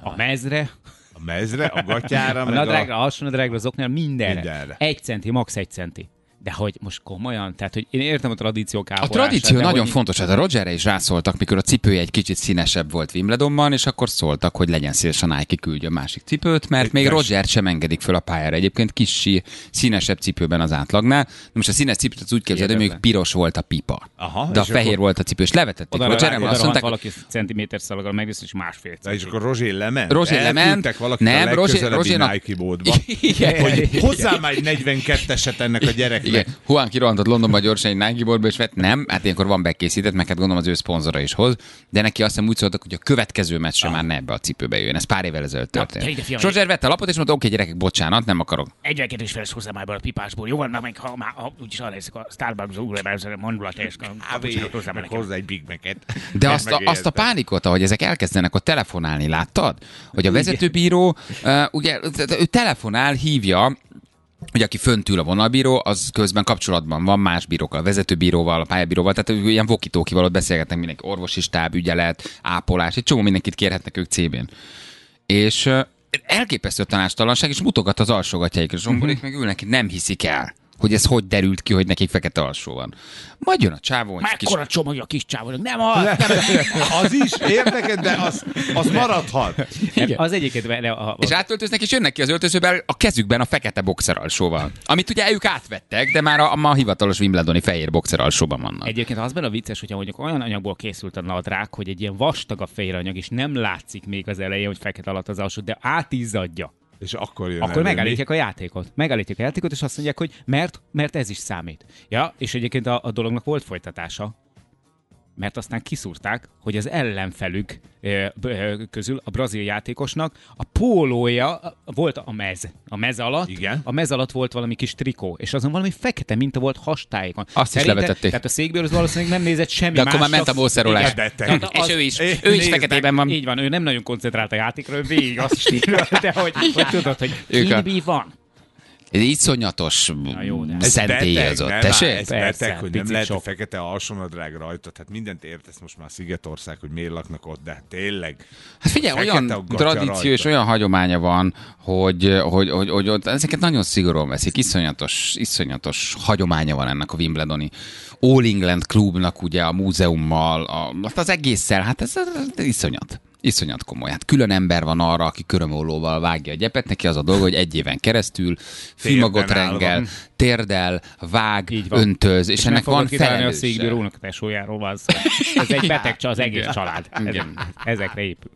[SPEAKER 2] A mezre,
[SPEAKER 3] A mezre, a gatyára,
[SPEAKER 2] a
[SPEAKER 3] meg
[SPEAKER 2] nadrágra,
[SPEAKER 3] a...
[SPEAKER 2] a alsó nadrágra, az oknál mindenre.
[SPEAKER 3] Mindenre.
[SPEAKER 2] Egy centi, max. egy centi. De hogy most komolyan, tehát hogy én értem a tradíciók
[SPEAKER 1] A
[SPEAKER 2] ápolását,
[SPEAKER 1] tradíció
[SPEAKER 2] de
[SPEAKER 1] nagyon
[SPEAKER 2] hogy
[SPEAKER 1] fontos, hát a Rogerre is rászóltak, mikor a cipője egy kicsit színesebb volt Wimbledonban, és akkor szóltak, hogy legyen szíves a Nike küldjön másik cipőt, mert még
[SPEAKER 3] Tess.
[SPEAKER 1] Roger sem engedik föl a pályára. Egyébként kis sí- színesebb cipőben az átlagnál. Na most a színes cipőt az úgy képzeld, hogy piros volt a pipa.
[SPEAKER 3] Aha,
[SPEAKER 1] de a fehér volt a cipő, és levetették
[SPEAKER 2] Oda,
[SPEAKER 1] Rogerre,
[SPEAKER 2] oda,
[SPEAKER 1] mert azt mondták,
[SPEAKER 2] valaki centiméter szalaggal megnéz, és másfél centi.
[SPEAKER 3] és akkor Rozsé lement?
[SPEAKER 1] Rozsé lement. Nem,
[SPEAKER 3] a legközelebbi
[SPEAKER 1] Rozsénak-
[SPEAKER 3] Nike boltba.
[SPEAKER 1] Igen.
[SPEAKER 3] hogy hozzá már egy 42-eset ennek a gyereknek.
[SPEAKER 1] Igen, Juan kirohantott Londonba gyorsan egy Nike boltba, és vett, nem, hát ilyenkor van bekészített, meg hát gondolom az ő szponzora is hoz, de neki azt hiszem úgy szóltak, hogy a következő meccs sem már ne ebbe a cipőbe jöjjön. Ez pár évvel ezelőtt történt. És Roger vette a lapot, és mondta, oké, gyerekek, bocsánat, nem akarok.
[SPEAKER 6] Egy veket is felesz hozzá már ebből a pipásból. Jó van, na meg ha már ha, úgyis arra eszik a Starbucks úr, mondulat és kapucsinót hozzá már
[SPEAKER 3] meg
[SPEAKER 6] nekem.
[SPEAKER 3] hozzá egy Big Mac-et.
[SPEAKER 1] De azt a, azt a pánikot, ahogy ezek elkezdenek ott telefonálni, láttad? Hogy a vezetőbíró, uh, ugye, ő telefonál, hívja, Ugye, aki fönt ül a vonalbíró, az közben kapcsolatban van más bírókkal, a vezetőbíróval, a pályabíróval, tehát ilyen vokitókival ott beszélgetnek mindenki, orvosi stáb, ügyelet, ápolás, egy csomó mindenkit kérhetnek ők CB-n. És elképesztő a tanástalanság, és mutogat az alsógatjaik, és zsomborék meg ülnek, nem hiszik el, hogy ez hogy derült ki, hogy nekik fekete alsó van. Majd jön a csávó, egy kis...
[SPEAKER 6] Mekkora csomagja a kis csávónak? Nem az, nem
[SPEAKER 3] Az is érdeked, de az, az maradhat.
[SPEAKER 2] Igen. Az egyébként vele a, a,
[SPEAKER 1] És átöltöznek, és jönnek ki az öltözőben a kezükben a fekete boxer alsóval. Amit ugye ők átvettek, de már a, a, a hivatalos Wimbledoni fehér boxer alsóban vannak.
[SPEAKER 2] Egyébként az benne a vicces, hogyha mondjuk olyan anyagból készült a nadrág, hogy egy ilyen vastag a fehér anyag, és nem látszik még az elején, hogy fekete alatt az alsó, de átizzadja.
[SPEAKER 3] És akkor jön
[SPEAKER 2] Akkor megállítják a játékot. Megállítják a játékot, és azt mondják, hogy mert, mert ez is számít. Ja, és egyébként a, a dolognak volt folytatása, mert aztán kiszúrták, hogy az ellenfelük közül a brazil játékosnak a pólója volt a mez. A mez alatt,
[SPEAKER 3] Igen.
[SPEAKER 2] a mez alatt volt valami kis trikó, és azon valami fekete minta volt hastájékon.
[SPEAKER 1] Azt is levetették.
[SPEAKER 2] Tehát a székből az valószínűleg nem nézett semmi
[SPEAKER 1] De akkor már ment a mószerolás.
[SPEAKER 2] Igen.
[SPEAKER 1] És ő is, ő is feketében van.
[SPEAKER 2] Így van, ő nem nagyon koncentrált a játékra, ő végig azt stílel, de hogy, hogy tudod, hogy mi van.
[SPEAKER 1] Ez iszonyatos
[SPEAKER 2] jó,
[SPEAKER 3] Ez
[SPEAKER 1] szentélyezott.
[SPEAKER 3] beteg, nem?
[SPEAKER 1] Tessék?
[SPEAKER 3] Ez
[SPEAKER 2] Persze,
[SPEAKER 3] beteg, hogy nem lehet
[SPEAKER 2] sok.
[SPEAKER 3] a fekete alsónadrág rajta. Tehát mindent értesz most már Szigetország, hogy miért laknak ott, de tényleg.
[SPEAKER 1] Hát figyelj, olyan tradíció és
[SPEAKER 3] rajta.
[SPEAKER 1] olyan hagyománya van, hogy, hogy, hogy, hogy ott ezeket nagyon szigorúan veszik. Iszonyatos, iszonyatos hagyománya van ennek a Wimbledoni All England klubnak, ugye a múzeummal, a, hát az egésszel, hát ez, ez iszonyat. Iszonyat komoly. Hát külön ember van arra, aki körömólóval vágja a gyepet. Neki az a dolga, hogy egy éven keresztül
[SPEAKER 3] állva.
[SPEAKER 1] rengel, térdel, vág,
[SPEAKER 2] Így van.
[SPEAKER 1] öntöz, és,
[SPEAKER 2] És
[SPEAKER 1] ennek van
[SPEAKER 2] a
[SPEAKER 1] felelőse.
[SPEAKER 2] Szigdő Rónak tesójáról van szó. Ez egy beteg, csak az egész család. Ez, ezekre épül.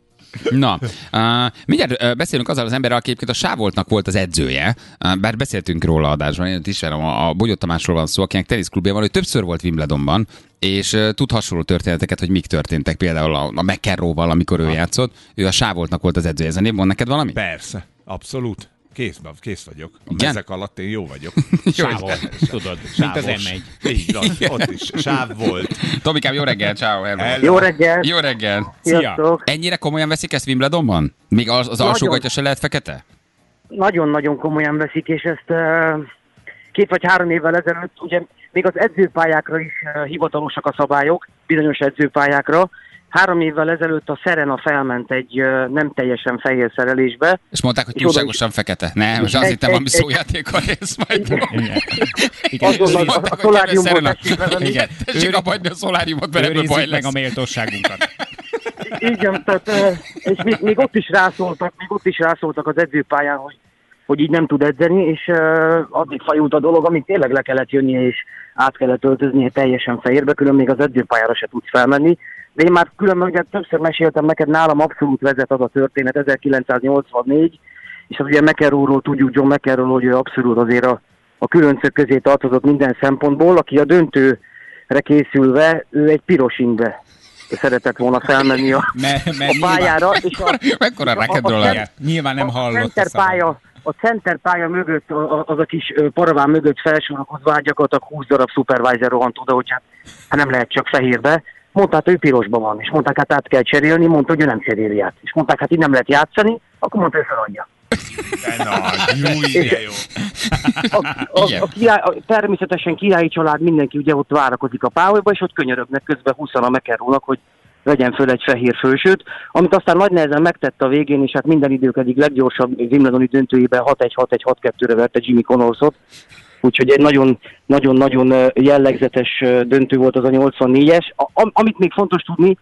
[SPEAKER 1] Na, uh, mindjárt uh, beszélünk azzal az emberrel, aki egyébként a Sávoltnak volt az edzője, uh, bár beszéltünk róla adásban, én ismerem, a, a Bogyott Tamásról van szó, akinek teniszklubja van, ő többször volt Wimbledonban, és uh, tud hasonló történeteket, hogy mik történtek, például a, a McEnroe-val, amikor ő játszott, ő a Sávoltnak volt az edzője. Ez a név van neked valami?
[SPEAKER 3] Persze, abszolút. Kész, kész vagyok. A
[SPEAKER 1] Igen?
[SPEAKER 3] mezek alatt én jó vagyok.
[SPEAKER 2] Sávol, tudod, mint az
[SPEAKER 3] Sávos.
[SPEAKER 2] M1.
[SPEAKER 3] Így van, ott is. Sáv volt.
[SPEAKER 1] Tomikám, jó reggel, ciao,
[SPEAKER 4] Jó reggelt!
[SPEAKER 1] Jó reggel.
[SPEAKER 2] Szia!
[SPEAKER 4] Sziasztok!
[SPEAKER 1] Ennyire komolyan veszik ezt Wimbledonban? Még az, az alsógatja se lehet fekete?
[SPEAKER 7] nagyon-nagyon komolyan veszik, és ezt uh, két vagy három évvel ezelőtt, ugye még az edzőpályákra is uh, hivatalosak a szabályok, bizonyos edzőpályákra. Három évvel ezelőtt a Serena felment egy nem teljesen fehér szerelésbe.
[SPEAKER 1] És mondták, hogy túlságosan fekete. Nem, most azt hittem, valami szójáték a rész majd.
[SPEAKER 2] Igen.
[SPEAKER 7] Azonnal
[SPEAKER 1] Mondták,
[SPEAKER 7] a, a bevenni.
[SPEAKER 1] Igen, tessék abba hagyni a szoláriumot, mert ebből baj
[SPEAKER 2] meg
[SPEAKER 1] lesz.
[SPEAKER 2] a méltóságunkat.
[SPEAKER 7] Igen, tehát, és még, még, ott is rászóltak, még ott is rászóltak az edzőpályán, hogy, hogy így nem tud edzeni, és addig fajult a dolog, amíg tényleg le kellett jönnie, és át kellett öltöznie teljesen fehérbe, külön még az edzőpályára se tudsz felmenni. De én már különben ugye többször meséltem neked, nálam abszolút vezet az a történet, 1984, és az ugye McEnroe-ról tudjuk, John McEnroe, hogy ő abszolút azért a, a különcök közé tartozott minden szempontból, aki a döntőre készülve, ő egy piros ingbe szeretett volna felmenni a,
[SPEAKER 2] Me, me,
[SPEAKER 7] a pályára, és a,
[SPEAKER 1] Mekkora
[SPEAKER 7] és a- a-
[SPEAKER 1] a-
[SPEAKER 2] Nyilván, nyilván nem
[SPEAKER 7] a
[SPEAKER 2] hallott a
[SPEAKER 7] pálya, a center pálya mögött, az a kis paraván mögött felsorakozva hát gyakorlatilag 20 darab supervisor rohant oda, hogy hát, hát nem lehet csak fehérbe. Mondták, hogy ő pirosban van, és mondták, hát át kell cserélni, mondta, hogy ő nem cseréli át. És mondták, hát így nem lehet játszani, akkor mondta, hogy feladja.
[SPEAKER 3] De nagy, jó, de jó.
[SPEAKER 7] A, a,
[SPEAKER 1] Igen.
[SPEAKER 7] a király, a, természetesen királyi család, mindenki ugye ott várakozik a pályába, és ott könyörögnek közben 20 a McEnroe-nak, hogy vegyen föl egy fehér fősőt, amit aztán nagy nehezen megtett a végén, és hát minden idők egyik leggyorsabb Wimbledoni döntőjében 6-1-6-1-6-2-re verte Jimmy Connorsot, úgyhogy egy nagyon- nagyon-nagyon jellegzetes döntő volt az a 84-es. A, am- amit még fontos tudni,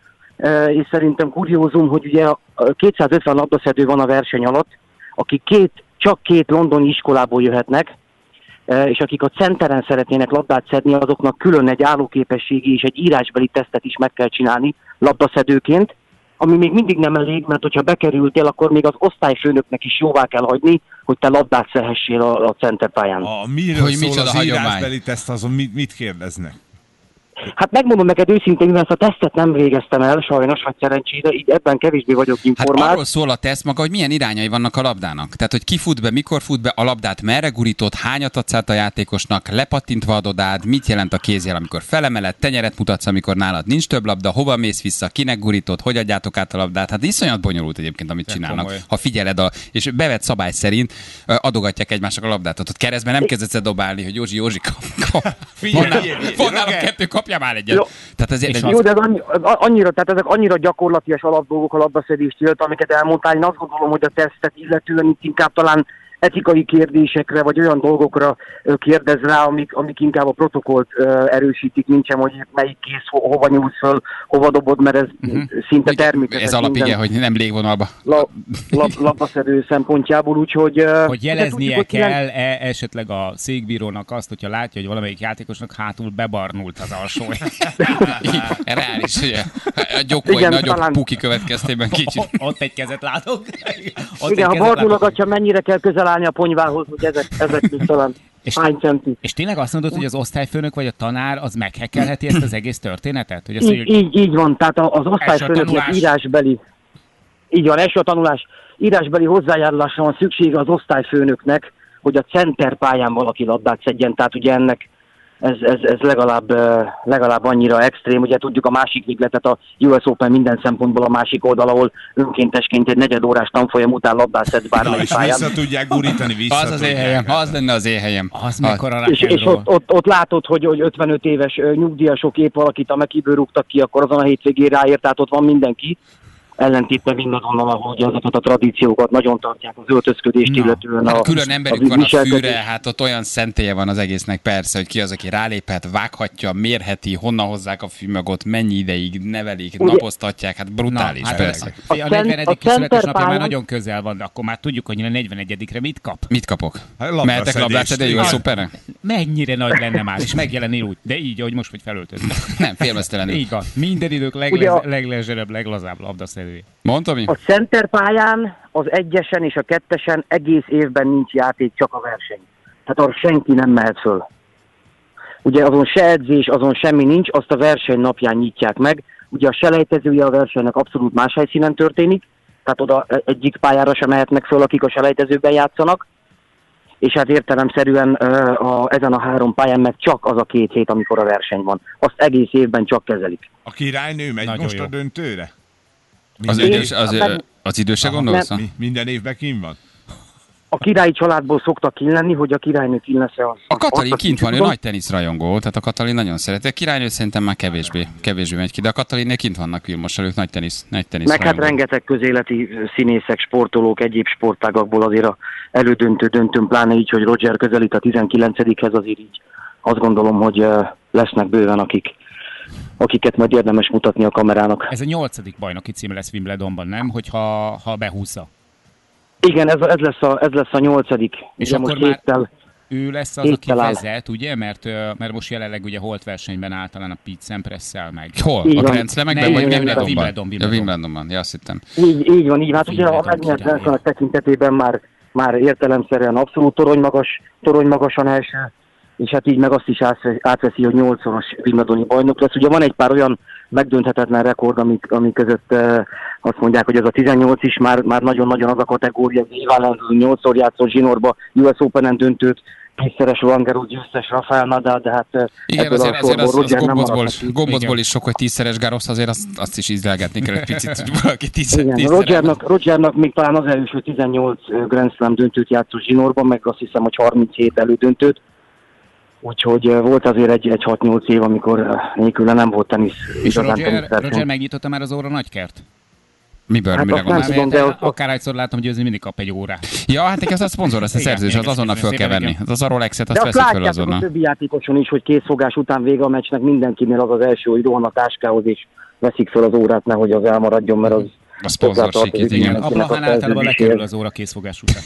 [SPEAKER 7] és szerintem kuriózum, hogy ugye a- a 250 labdaszedő van a verseny alatt, akik két, csak két londoni iskolából jöhetnek, és akik a centeren szeretnének labdát szedni, azoknak külön egy állóképességi és egy írásbeli tesztet is meg kell csinálni labdaszedőként, ami még mindig nem elég, mert hogyha bekerültél, akkor még az osztályfőnöknek is jóvá kell hagyni, hogy te labdát szehessél a, a centerpályán.
[SPEAKER 3] A, miről
[SPEAKER 1] Hogy
[SPEAKER 3] szól
[SPEAKER 1] micsoda
[SPEAKER 3] az írásbeli teszt, azon mit, mit kérdeznek?
[SPEAKER 7] Hát megmondom neked őszintén, mivel ezt a tesztet nem végeztem el, sajnos, vagy szerencsére, így ebben kevésbé vagyok
[SPEAKER 1] Hát
[SPEAKER 7] informált.
[SPEAKER 1] arról szól a teszt maga, hogy milyen irányai vannak a labdának. Tehát, hogy ki fut be, mikor fut be, a labdát merre gurított, hányat adsz át a játékosnak, lepattintva adod át, mit jelent a kézjel, amikor felemeled, tenyeret mutatsz, amikor nálad nincs több labda, hova mész vissza, kinek gurított, hogy adjátok át a labdát. Hát iszonyat bonyolult egyébként, amit csinálnak.
[SPEAKER 2] komoly.
[SPEAKER 1] Ha figyeled, a, és bevett szabály szerint adogatják egymásnak a labdát. Ott keresztben nem kezdesz dobálni, hogy Józsi, Józsi, kap, kap.
[SPEAKER 3] Figyelj,
[SPEAKER 1] Van nálam-
[SPEAKER 3] figyelj, figyelj,
[SPEAKER 1] Kapja már egyet.
[SPEAKER 7] Jó.
[SPEAKER 1] Tehát ezért
[SPEAKER 2] És
[SPEAKER 1] egy
[SPEAKER 7] Jó, de ez annyi, annyira, tehát ezek annyira gyakorlatias alapdolgok a labdaszedést illetve, amiket elmondtál. Én azt gondolom, hogy a tesztet illetően itt inkább talán etikai kérdésekre, vagy olyan dolgokra kérdez rá, amik, amik inkább a protokollt ö, erősítik, mint sem, hogy melyik kész ho- hova nyúlsz föl, hova dobod, mert ez uh-huh. szinte természetes.
[SPEAKER 1] Ez alapige,
[SPEAKER 7] minden
[SPEAKER 1] hogy nem légvonalba.
[SPEAKER 7] La, lab, labdaszedő szempontjából, úgyhogy...
[SPEAKER 2] Hogy
[SPEAKER 7] de
[SPEAKER 2] jeleznie
[SPEAKER 7] tudjuk, hogy ilyen-
[SPEAKER 2] kell -e esetleg a székbírónak azt, hogyha látja, hogy valamelyik játékosnak hátul bebarnult az alsója.
[SPEAKER 1] Reális, ugye? A gyokony
[SPEAKER 7] Igen,
[SPEAKER 1] nagyobb
[SPEAKER 7] talán-
[SPEAKER 1] puki következtében kicsit.
[SPEAKER 2] Ott egy kezet látok. Ott
[SPEAKER 7] Igen,
[SPEAKER 2] egy
[SPEAKER 7] ha
[SPEAKER 2] kezet
[SPEAKER 7] barnulogatja, mennyire kell közel állni a ponyvához, hogy ezek, ezek talán
[SPEAKER 2] És-
[SPEAKER 7] hány centi.
[SPEAKER 2] És tényleg azt mondod, hogy az osztályfőnök vagy a tanár az meghekkelheti ezt az egész történetet? Hogy azt
[SPEAKER 7] Így,
[SPEAKER 2] hogy
[SPEAKER 7] így, így van, tehát az osztályfőnöknek írásbeli, így van, első a tanulás, írásbeli hozzájárulásra van szüksége az osztályfőnöknek, hogy a center pályán valaki labdát szedjen, tehát ugye ennek ez, ez, ez legalább, legalább annyira extrém, ugye tudjuk a másik végletet, a US Open minden szempontból a másik oldal, ahol önkéntesként egy negyed órás tanfolyam után labdát szed
[SPEAKER 3] Na,
[SPEAKER 7] bármelyik
[SPEAKER 3] és
[SPEAKER 7] pályán.
[SPEAKER 3] vissza tudják gurítani, vissza
[SPEAKER 1] Az az én helyem, az lenne az én helyem.
[SPEAKER 2] az mekkora
[SPEAKER 7] És, és ott, ott, ott látod, hogy, hogy 55 éves nyugdíjasok épp valakit a mekiből rúgtak ki, akkor azon a hétvégén ráért, tehát ott van mindenki. Ellentétben mindazonnal, ahogy ezeket a tradíciókat nagyon tartják, az öltözködést
[SPEAKER 2] Na,
[SPEAKER 7] illetően.
[SPEAKER 1] Hát
[SPEAKER 7] a,
[SPEAKER 1] külön emberük
[SPEAKER 7] a
[SPEAKER 1] van a fűre, hát ott olyan szentélye van az egésznek persze, hogy ki az, aki ráléphet, vághatja, mérheti, honnan hozzák a fűmagot, mennyi ideig nevelik,
[SPEAKER 7] Ugye-
[SPEAKER 1] napoztatják, hát brutális,
[SPEAKER 2] hát
[SPEAKER 1] persze.
[SPEAKER 2] A, a
[SPEAKER 7] A
[SPEAKER 2] 40.
[SPEAKER 7] cen- a
[SPEAKER 2] születésnapja már nagyon közel van, de akkor már tudjuk, hogy a 41-re mit kap.
[SPEAKER 1] Mit kapok?
[SPEAKER 3] Hát.
[SPEAKER 1] Mehetek labdát jó
[SPEAKER 3] Igen.
[SPEAKER 1] szuperre?
[SPEAKER 2] Mennyire nagy lenne már, és megjelenni úgy. De így, ahogy most vagy felöltözve.
[SPEAKER 1] Nem, félmeztelenül.
[SPEAKER 2] Így van. Minden idők
[SPEAKER 7] Ugye
[SPEAKER 2] leglez,
[SPEAKER 7] a-
[SPEAKER 2] labdaszedője.
[SPEAKER 1] Mondtam mi?
[SPEAKER 7] A center pályán, az egyesen és a kettesen egész évben nincs játék, csak a verseny. Tehát arra senki nem mehet föl. Ugye azon se edzés, azon semmi nincs, azt a verseny napján nyitják meg. Ugye a selejtezője a versenynek abszolút más helyszínen történik, tehát oda egyik pályára sem mehetnek föl, akik a selejtezőben játszanak. És hát értelemszerűen ö, a, ezen a három pályán meg csak az a két hét, amikor a verseny van. Azt egész évben csak kezelik.
[SPEAKER 3] A királynő megy
[SPEAKER 2] Nagyon
[SPEAKER 3] most
[SPEAKER 2] jó.
[SPEAKER 3] a döntőre?
[SPEAKER 1] Az, idős, az,
[SPEAKER 7] Nem.
[SPEAKER 1] az időse
[SPEAKER 3] Aha.
[SPEAKER 1] gondolsz?
[SPEAKER 3] mi, minden évben kim van?
[SPEAKER 7] A királyi családból szoktak kint lenni, hogy a királynő kint lesz az.
[SPEAKER 1] A Katalin
[SPEAKER 7] azt
[SPEAKER 1] kint van, ő nagy teniszrajongó, tehát a Katalin nagyon szereti. A királynő szerintem már kevésbé, kevésbé megy ki, de a Katalinnél kint vannak Vilmossal, ők nagy tenisz, nagy tenisz
[SPEAKER 7] Meg hát rengeteg közéleti színészek, sportolók, egyéb sportágakból azért a elődöntő döntőn, pláne így, hogy Roger közelít a 19-hez, azért így azt gondolom, hogy lesznek bőven, akik, akiket majd érdemes mutatni a kamerának.
[SPEAKER 2] Ez a nyolcadik bajnoki cím lesz Wimbledonban, nem? Hogyha ha behúzza.
[SPEAKER 7] Igen, ez, ez, lesz, a, ez lesz a nyolcadik.
[SPEAKER 2] És
[SPEAKER 7] Ugye
[SPEAKER 2] akkor
[SPEAKER 7] most
[SPEAKER 2] már-
[SPEAKER 7] héttel,
[SPEAKER 2] Ő lesz az, aki
[SPEAKER 7] Héttel
[SPEAKER 2] vezet, ugye? Mert, mert most jelenleg ugye holt versenyben áll talán a Pete Sampras-szel meg.
[SPEAKER 1] Hol?
[SPEAKER 7] Így
[SPEAKER 1] A
[SPEAKER 2] Nem,
[SPEAKER 1] vagy Wimbledonban?
[SPEAKER 2] Wimbledon,
[SPEAKER 1] Ja,
[SPEAKER 2] Wimbledon.
[SPEAKER 1] Wimbledonban, ja, azt hittem.
[SPEAKER 7] így, így van, így van. Hát ugye a megnyert versenyek tekintetében már, már értelemszerűen abszolút toronymagas, toronymagasan első, és hát így meg azt is átve- átveszi, hogy nyolcszoros Wimbledoni bajnok lesz. Ugye van egy pár olyan megdönthetetlen rekord, amik, amik között eh, azt mondják, hogy ez a 18 is már, már nagyon-nagyon az a kategória, az Iván 8-szor játszott zsinórba, US Open-en döntőt, tízszeres Roland Garros győztes Rafael Nadal, de hát eh,
[SPEAKER 1] Igen, azért,
[SPEAKER 7] a
[SPEAKER 1] azért az, az gombocból
[SPEAKER 2] Igen.
[SPEAKER 1] is sok, hogy tízszeres Garros, azért azt, azt is ízlelgetni kell egy picit, hogy valaki tízszer,
[SPEAKER 7] Igen,
[SPEAKER 1] tízszer
[SPEAKER 7] Rogernak, Rogernak még talán az első 18 Grand Slam döntőt játszott zsinórban, meg azt hiszem, hogy 37 elődöntőt. Úgyhogy volt azért egy, egy 6-8 év, amikor nélküle nem volt tenisz.
[SPEAKER 2] És Roger,
[SPEAKER 7] teniszverseny.
[SPEAKER 2] Roger megnyitotta már az óra nagykert?
[SPEAKER 1] Miből,
[SPEAKER 7] Hát
[SPEAKER 1] mire
[SPEAKER 7] azt nem
[SPEAKER 1] gondolsz?
[SPEAKER 7] tudom, de ott-
[SPEAKER 2] akárhányszor látom győzni, mindig kap egy órát.
[SPEAKER 1] Ja, hát neki az a szponzor, ezt a szerződés, az azonnal föl kell venni. Az a Rolexet, azt
[SPEAKER 7] De azt
[SPEAKER 1] veszik föl
[SPEAKER 7] látjátok a
[SPEAKER 1] azonnal.
[SPEAKER 7] többi játékoson is, hogy készfogás után vége a meccsnek mindenkinél az az első, hogy rohan a táskához és veszik fel az órát, nehogy az elmaradjon, mert az
[SPEAKER 1] A szponzor
[SPEAKER 7] hozzátartozik
[SPEAKER 1] sikít, igen.
[SPEAKER 2] A Blahán általában lekerül az óra készfogás után.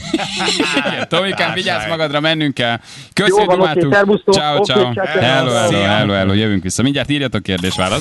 [SPEAKER 1] Tomikám, vigyázz magadra, mennünk kell.
[SPEAKER 7] Jó
[SPEAKER 1] Köszönjük,
[SPEAKER 7] van, oké,
[SPEAKER 1] dumáltuk.
[SPEAKER 7] szervusztok.
[SPEAKER 1] Ciao, ciao. Hello, hello, hello, hello, jövünk vissza. Mindjárt írjatok kérdésválaszt.